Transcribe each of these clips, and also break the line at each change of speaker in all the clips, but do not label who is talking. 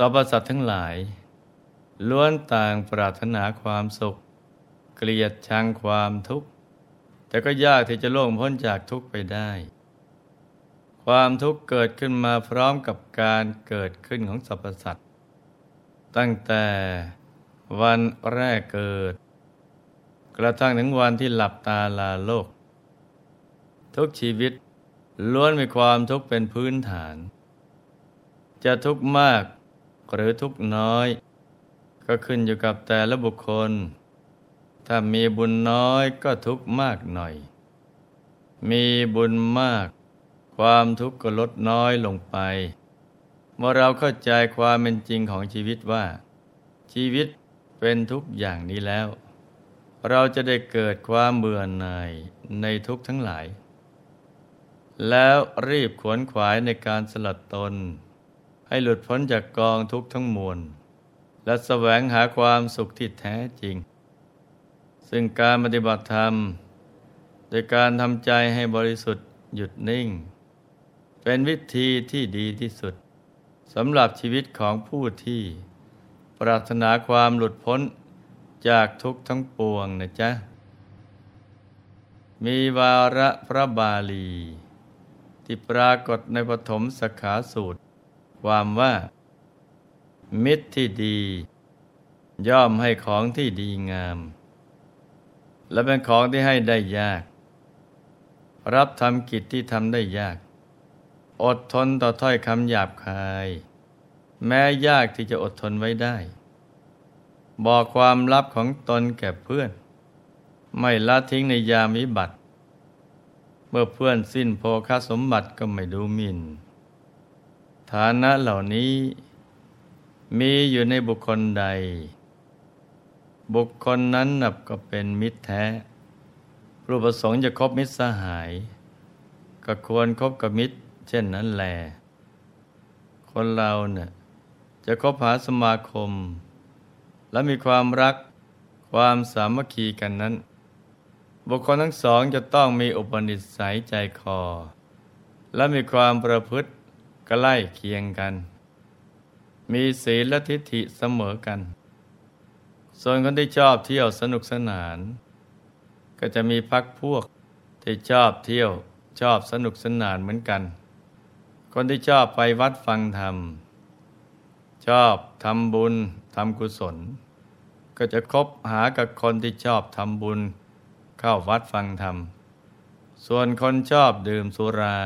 รรพสัตว์ทั้งหลาย ล้วนต่างปรารถนาความสุข เกลียดชังความทุกข์ แต่ก็ยากที่จะล่วงพ้นจากทุกข์ไปได้ ความทุกข์เกิดขึ้นมาพร้อมกับการเกิดขึ้นของสรรพสัตว์ตั้งแต่วันแรกเกิด กระทั่งถึงวันที่หลับตาลาโลก ทุกชีวิตล้วนมีความทุกข์เป็นพื้นฐาน จะทุกข์มาก หรือทุกน้อย ก็ขึ้นอยู่กับแต่ละบุคคล ถ้ามีบุญน้อยก็ทุกมากหน่อย มีบุญมาก ความทุกข์ก็ลดน้อยลงไป เมื่อเราเข้าใจความเป็นจริงของชีวิตว่า ชีวิตเป็นทุกอย่างนี้แล้ว เราจะได้เกิดความเบื่อหน่ายในทุกทั้งหลาย แล้วรีบขวนขวายในการสลัดตน ให้หลุดพ้นจากกองทุกข์ทั้งมวล และแสวงหาความสุขที่แท้จริง ซึ่งการปฏิบัติธรรม โดยการทำใจให้บริสุทธิ์หยุดนิ่ง เป็นวิธีที่ดีที่สุดสำหรับชีวิตของผู้ที่ปรารถนาความหลุดพ้นจากทุกข์ทั้งปวงนะจ๊ะ มีวาระพระบาลี ที่ปรากฏในปฐมสขาสูตร ความว่า มิตรที่ดี ย่อมให้ของที่ดีงาม และเป็นของที่ให้ได้ยาก รับทำกิจที่ทำได้ยาก อดทนต่อถ้อยคำหยาบคาย แม้ยากที่จะอดทนไว้ได้ บอกความลับของตนแก่เพื่อน ไม่ละทิ้งในยามวิบัติเมื่อเพื่อนสิ้นโภคสมบัติก็ไม่ดูหมิน่น ฐานะเหล่านี้มีอยู่ในบุคคลใด บุคคลนั้นนับก็เป็นมิตรแท้รูปประสงค์จะคบมิตรสหาย ก็ควรครบกับมิตร เช่นนั้นแหละคนเราเนี่ยจะคบหาสมาคม และมีความรักความสามัคคีกันนั้น บุคคลทั้งสองจะต้องมีอุปนิสัยใจคอ และมีความประพฤติ ใกล้เคียงกัน มีศีลและทิฏฐิเสมอกัน ส่วนคนที่ชอบเที่ยวสนุกสนาน ก็จะมีพักพวกที่ชอบเที่ยวชอบสนุกสนานเหมือนกัน คนที่ชอบไปวัดฟังธรรม ชอบทำบุญทำกุศล ก็จะคบหากับคนที่ชอบทำบุญ เข้าวัดฟังธรรม ส่วนคนชอบดื่มสุรา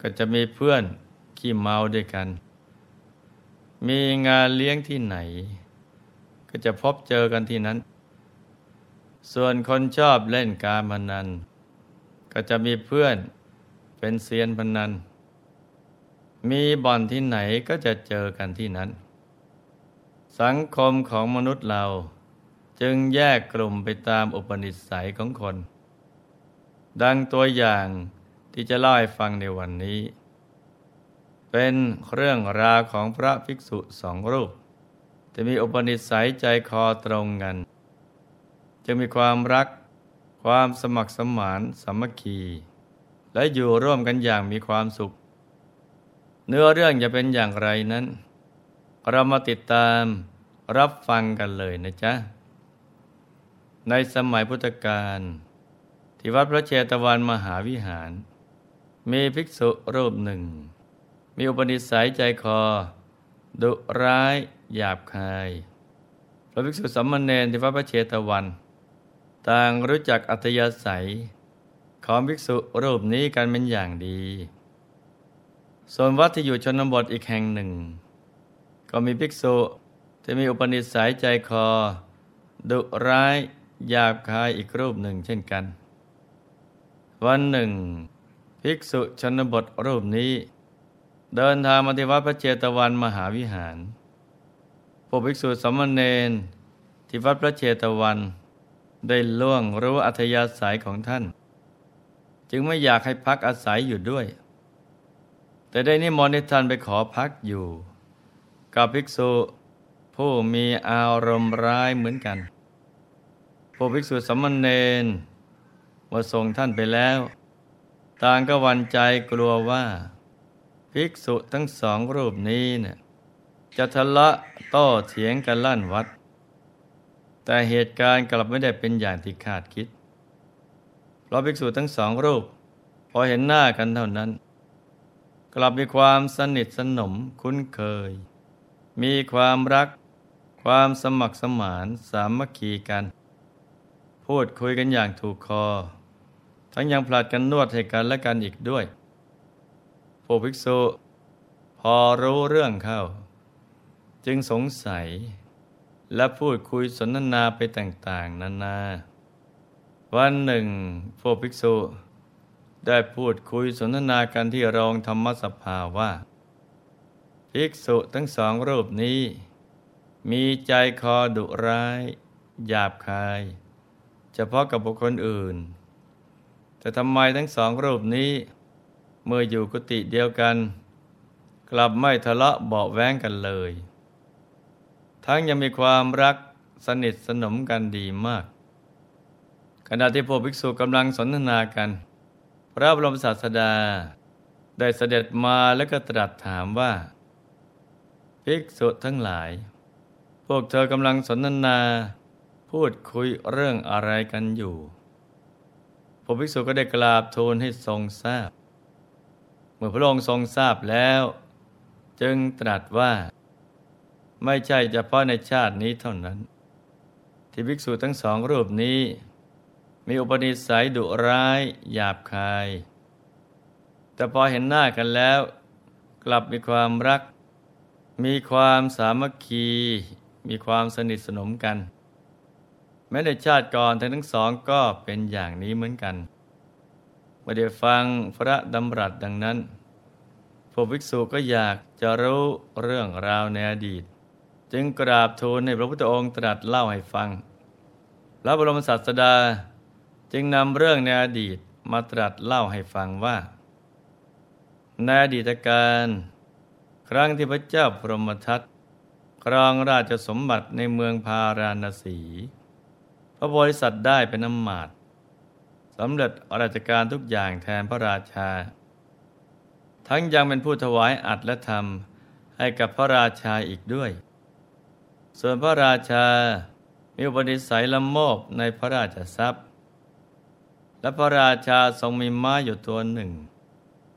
ก็จะมีเพื่อน ขี้เมาด้วยกัน มีงานเลี้ยงที่ไหน ก็จะพบเจอกันที่นั้น ส่วนคนชอบเล่นการพนัน ก็จะมีเพื่อนเป็นเซียนพนัน มีบ่อนที่ไหนก็จะเจอกันที่นั้น สังคมของมนุษย์เราจึงแยกกลุ่มไปตามอุปนิสัยของคน ดังตัวอย่างที่จะเล่าให้ฟังในวันนี้ เป็นเรื่องราวของพระภิกษุสองรูปที่มีอุปนิสัยใจคอตรงกันจะมีความรัก ความสมัครสมานสามัคคี และอยู่ร่วมกันอย่างมีความสุข เนื้อเรื่องจะเป็นอย่างไรนั้น เรามาติดตามรับฟังกันเลยนะจ๊ะ ในสมัยพุทธกาลที่วัดพระเชตวันมหาวิหาร มีภิกษุรูปหนึ่ง มีอุปนิสัยใจคอ ดุร้าย หยาบคาย พระภิกษุสัมมาเนรที่วัดพระเชตวัน ต่างรู้จักอัธยาศัย ของภิกษุรูปนี้กันเป็นอย่างดี ส่วนวัดที่อยู่ชนบทอีกแห่งหนึ่ง ก็มีภิกษุที่มีอุปนิสัยใจคอ ดุร้ายหยาบคายอีกรูปหนึ่งเช่นกัน วันหนึ่ง ภิกษุชนบทรูปนี้ เดินทางมาที่วัดพระเจตวันมหาวิหารพวกภิกษุสมณเณรที่วัดพระเจตวัน ได้ล่วงรู้อัธยาศัยของท่าน จึงไม่อยากให้พักอาศัยอยู่ด้วย แต่ได้นิมนต์ให้ท่านไปขอพักอยู่ กับภิกษุผู้มีอารมณ์ร้ายเหมือนกันผู้ภิกษุสัมมเนนว่าส่งท่านไปแล้ว ต่างก็วันใจกลัวว่า ภิกษุทั้งสองรูปนี้เนี่ยจะทะเลาะโต้เถียงกันลั่นวัด แต่เหตุการณ์กลับไม่ได้เป็นอย่างที่คาดคิด เพราะภิกษุทั้งสองรูป พอเห็นหน้ากันเท่านั้น กลับมีความสนิทสนมคุ้นเคย มีความรัก ความสมัครสมานสามัคคีกัน พูดคุยกันอย่างถูกคอ ทั้งยังผลัดกันนวดให้กันและกันอีกด้วย พวกภิกษุ พอรู้เรื่องเข้า จึงสงสัย และพูดคุยสนทนาไปต่าง ๆ นานา วันหนึ่งพวกภิกษุ ได้พูดคุยสนทนากันที่รองธรรมสภาว่า ภิกษุทั้งสองรูปนี้ มีใจคอดุร้าย หยาบคาย เฉพาะกับบุคคลอื่น แต่ทำไมทั้งสองรูปนี้ เมื่ออยู่กุฏิเดียวกัน กลับไม่ทะเลาะเบาแว้งกันเลย ทั้งยังมีความรักสนิทสนมกันดีมาก ขณะที่พวกภิกษุกำลังสนทนากัน พระบรมศาสดา ได้เสด็จมาแล้วก็ตรัสถามว่า ภิกษุทั้งหลาย พวกเธอกำลังสนทนา พูดคุยเรื่องอะไรกันอยู่พวกภิกษุก็ได้กราบทูลให้ทรงทราบ มื่อพระองค์ทรงทราบแล้ว จึงตรัสว่า ไม่ใช่เฉพาะในชาตินี้เท่านั้น ที่ภิกษุทั้งสองรูปนี้ มีอุปนิสัยดุร้ายหยาบคาย แต่พอเห็นหน้ากันแล้ว กลับมีความรัก มีความสามัคคี มีความสนิทสนมกัน แม้ในชาติก่อนทั้งทั้งสองก็เป็นอย่างนี้เหมือนกัน เมื่อได้ฟังพระดำรัสดังนั้นพวกภิกษุก็อยากจะรู้เรื่องราวในอดีต จึงกราบทูลให้พระพุทธองค์ตรัสเล่าให้ฟังพระบรมศาสดาจึงนำเรื่องในอดีตมาตรัสเล่าให้ฟังว่า ในอดีตการครั้งที่พระเจ้าพรหมทัตครองราชสมบัติในเมืองพาราณสี พระบริษัทได้เป็นน้ำมาตร สำเร็จราชการทุกอย่างแทนพระราชา ทั้งยังเป็นผู้ถวายอัดและธรรมให้กับพระราชาอีกด้วย ส่วนพระราชา มีอุปนิสัยละโมบในพระราชทรัพย์ และพระราชาทรงมีม้าอยู่ตัวหนึ่ง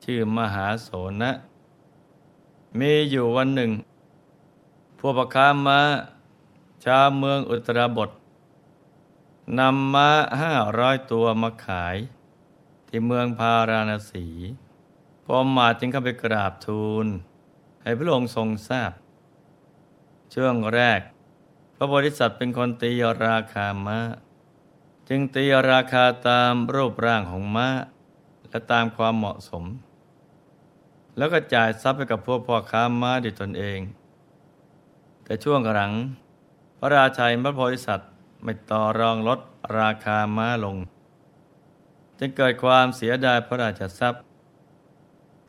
ชื่อมหาโสนะ มีอยู่วันหนึ่ง พวกประคาม้าชาวเมืองอุตรบท นำม้าห้าร้อยตัวมาขาย ที่เมืองพาราณสีพอมาจึงเข้าไปกราบทูล ให้พระองค์ทรงทราบ ช่วงแรก พระบริษัทเป็นคนตีราคาม้า จึงตีราคาตามรูปร่างของม้า และตามความเหมาะสม แล้วก็จ่ายทรัพย์ไปกับพวกพ่อค้าม้าด้วยตนเอง แต่ช่วงหลัง พระราชัยพระโพธิสัตว์ ไม่ต่อรองลดราคาม้าลง จึงเกิดความเสียดายพระราชทรัพย์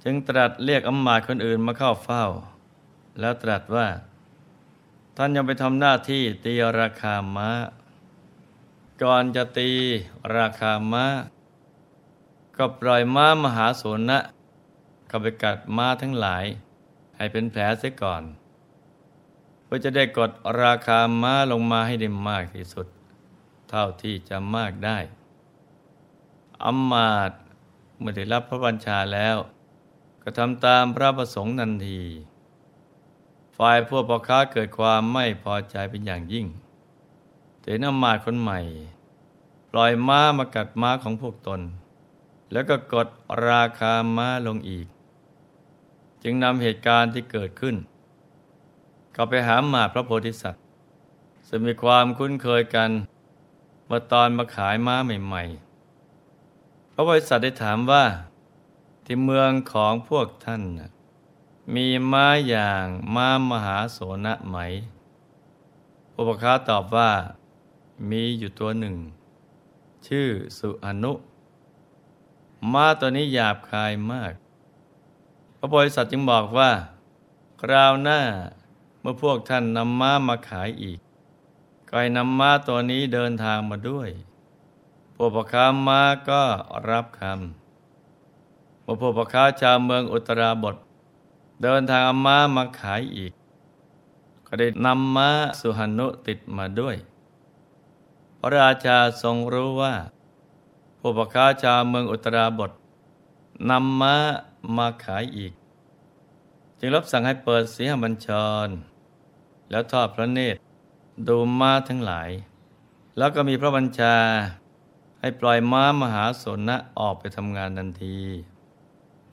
จึงตรัสเรียกอำมาตย์คนอื่นมาเข้าเฝ้า แล้วตรัสว่า ท่านยังไปทำหน้าที่ตีราคาม้า ก่อนจะตีราคาม้า ก็ปล่อยม้ามหาสนะเข้าไปกัดม้าทั้งหลาย ให้เป็นแผลเสียก่อน พื่อจะได้กดราคาม้าลงมาให้ได้มากที่สุด เท่าที่จะมากได้อมมาตเมื่อได้รับพระบัญชาแล้ว ก็ทำตามพระประสงค์นันที ฝ่ายพวกพ่อค้าเกิดความไม่พอใจเป็นอย่างยิ่งแต่นำมาตคนใหม่ ปล่อยม้ามากัดม้าของพวกตน แล้วก็กดราคาม้าลงอีก จึงนำเหตุการณ์ที่เกิดขึ้น ก็ไปหาหมาพระโพธิสัตว์ซึ่งมีความคุ้นเคยกันเมื่อตอนมาขายม้าใหม่ ๆ พระบริษัทได้ถามว่าที่เมืองของพวกท่าน มีม้าอย่างม้ามหาโสนะไหม อุปคาตอบว่า มีอยู่ตัวหนึ่ง ชื่อสุอนุ ม้าตัวนี้หยาบคายมาก พระบริษัทจึงบอกว่า คราวหน้า มื่อพวกท่านนำม้ามาขายอีกก็ให้นำม้าตัวนี้เดินทางมาด้วย พวกพ่อค้าม้าก็รับคำเมื่อพวกพ่อค้าชาวเมืองอุตราบท เดินทางเอาม้ามาขายอีกได้นำม้าสุหนุติดมาด้วย พระราชาทรงรู้ว่าผู้ปกครองชาวเมืองอุตราบทนำม้ามาขายอีก จึงรับสั่งให้เปิดสีหบัญชร แล้วทอดพระเนตรดูม้าทั้งหลาย แล้วก็มีพระบัญชาให้ปล่อยม้ามหาสนะออกไปทำงานทันที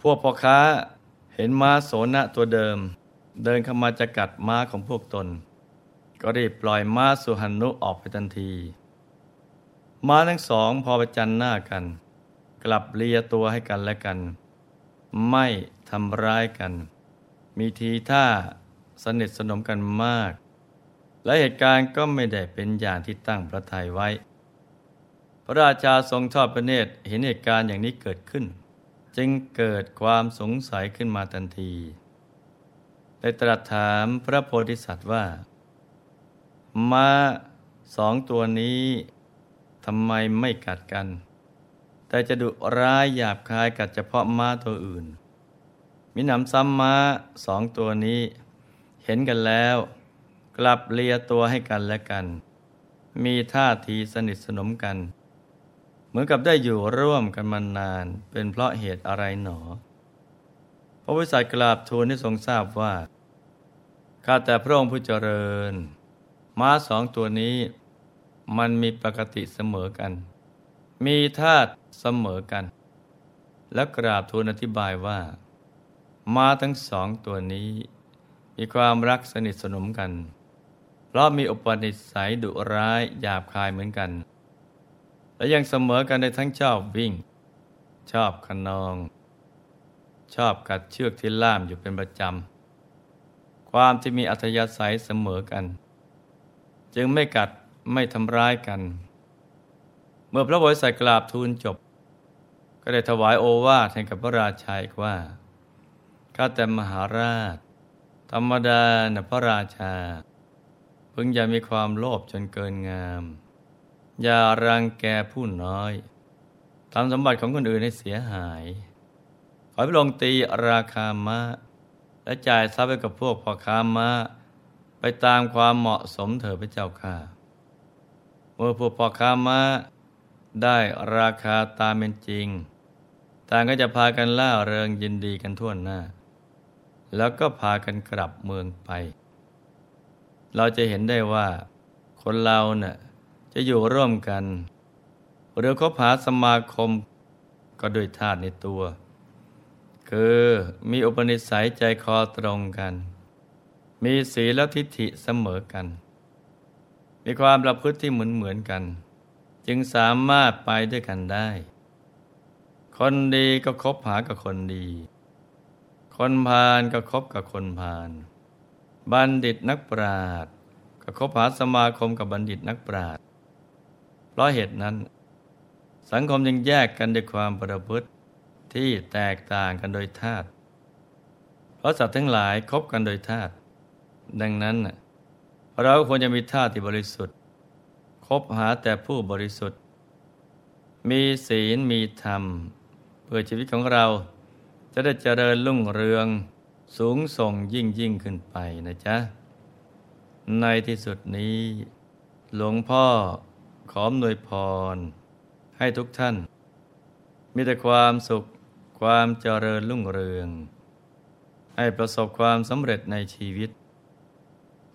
พวกพ่อค้าเห็นม้าโสนะตัวเดิม เดินเข้ามาจะกัดม้าของพวกตน ก็รีบปล่อยม้าสุหันุออกไปทันที ม้าทั้งสองพอประจันหน้ากัน กลับเลียตัวให้กันและกัน ไม่ทำร้ายกัน มีทีท่า สนิทสนมกันมาก และเหตุการณ์ก็ไม่ได้เป็นอย่างที่ตั้งพระทัยไว้ พระราชาทรงทอดพระเนตรเห็นเหตุการณ์อย่างนี้เกิดขึ้น จึงเกิดความสงสัยขึ้นมาทันทีได้ตรัสถามพระโพธิสัตว์ว่า ม้าสองตัวนี้ทำไมไม่กัดกัน แต่จะดุร้ายหยาบคายกัดเฉพาะม้าตัวอื่นมิหนำซ้ำม้าสองตัวนี้ เห็นกันแล้ว กลับเลียตัวให้กันและกัน มีท่าทีสนิทสนมกัน เหมือนกับได้อยู่ร่วมกันมานาน เป็นเพราะเหตุอะไรหนอ พระวิสัยกราบทูลให้ทรงทราบว่าข้าแต่พระองค์ผู้เจริญ ม้าสองตัวนี้ มันมีปกติเสมอกัน มีธาตุเสมอกัน และกราบทูลอธิบายว่า ม้าทั้งสองตัวนี้ มีความรักสนิทสนมกัน เพราะมีอุปนิสัยดุร้ายหยาบคายเหมือนกัน และยังเสมอกันในทั้งชอบวิ่ง ชอบขนอง ชอบกัดเชือกที่ล่ามอยู่เป็นประจำ ความที่มีอัธยาศัยเสมอกัน จึงไม่กัดไม่ทำร้ายกัน เมื่อพระบริษัทกราบทูลจบ ก็ได้ถวายโอวาทให้กับพระราชาอีกว่าข้าแต่มหาราช ธรรมดานะพระราชา พึงอย่ามีความโลภจนเกินงาม อย่ารังแกผู้น้อยทำสมบัติของคนอื่นให้เสียหาย ขอพระองค์ตีราคามาและจ่ายทรัพย์ให้กับพวกพ่อค้ามาไปตามความเหมาะสมเถิดพระเจ้าค่ะ เมื่อพวกพ่อค้ามาได้ราคาตามเป็นจริง ต่างก็จะพากันล่าเริงยินดีกันทั่วหน้า แล้วก็พากันกลับเมืองไป เราจะเห็นได้ว่า คนเราเนะ่ะจะอยู่ร่วมกัน หรือคบหาสมาคมก็ด้วยธาตุในตัว คือมีอุปนิสัยใจคอตรงกัน มีศีลและทิฏฐิเสมอกัน มีความประพฤติที่เหมือนเหมือนกัน จึงสามารถไปด้วยกันได้ คนดีก็คบหากับคนดี คนพาลก็คบกับคนพาลบัณฑิตนักปราชญ์ก็คบหาสมาคมกับบัณฑิตนักปราชญ์เพราะเหตุนั้น สังคมยังแยกกันด้วยความประพฤติที่แตกต่างกันโดยธาตุเพราะสัตว์ทั้งหลายคบกันโดยธาตุดังนั้น เราควรจะมีธาตุที่บริสุทธิ์ คบหาแต่ผู้บริสุทธิ์ มีศีลมีธรรม เพื่อชีวิตของเรา จะได้เจริญรุ่งเรืองสูงส่งยิ่งยิ่งขึ้นไปนะจ๊ะ ในที่สุดนี้ หลวงพ่อขอมนวยพร ให้ทุกท่าน มีแต่ความสุขความเจริญรุ่งเรือง ให้ประสบความสำเร็จในชีวิต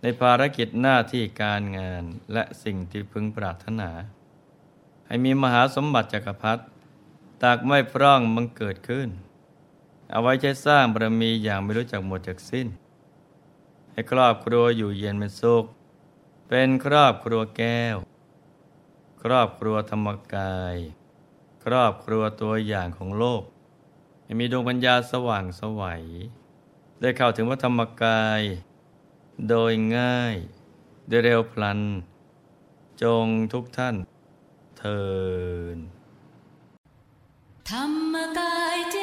ในภารกิจหน้าที่การงานและสิ่งที่พึงปรารถนา ให้มีมหาสมบัติจักรพรรดิตากไม่พร่องมังเกิดขึ้น เอาไว้ใช้สร้างบารมีอย่างไม่รู้จักหมดจากสิ้น ให้ครอบครัวอยู่เย็นเป็นสุข เป็นครอบครัวแก้ว ครอบครัวธรรมกาย ครอบครัวตัวอย่างของโลก ให้มีดวงปัญญาสว่างสวัย ได้เข้าถึงวัธรรมกาย โดยง่ายได้เร็วพลัน จงทุกท่านเทิน
ธรรมกายเจ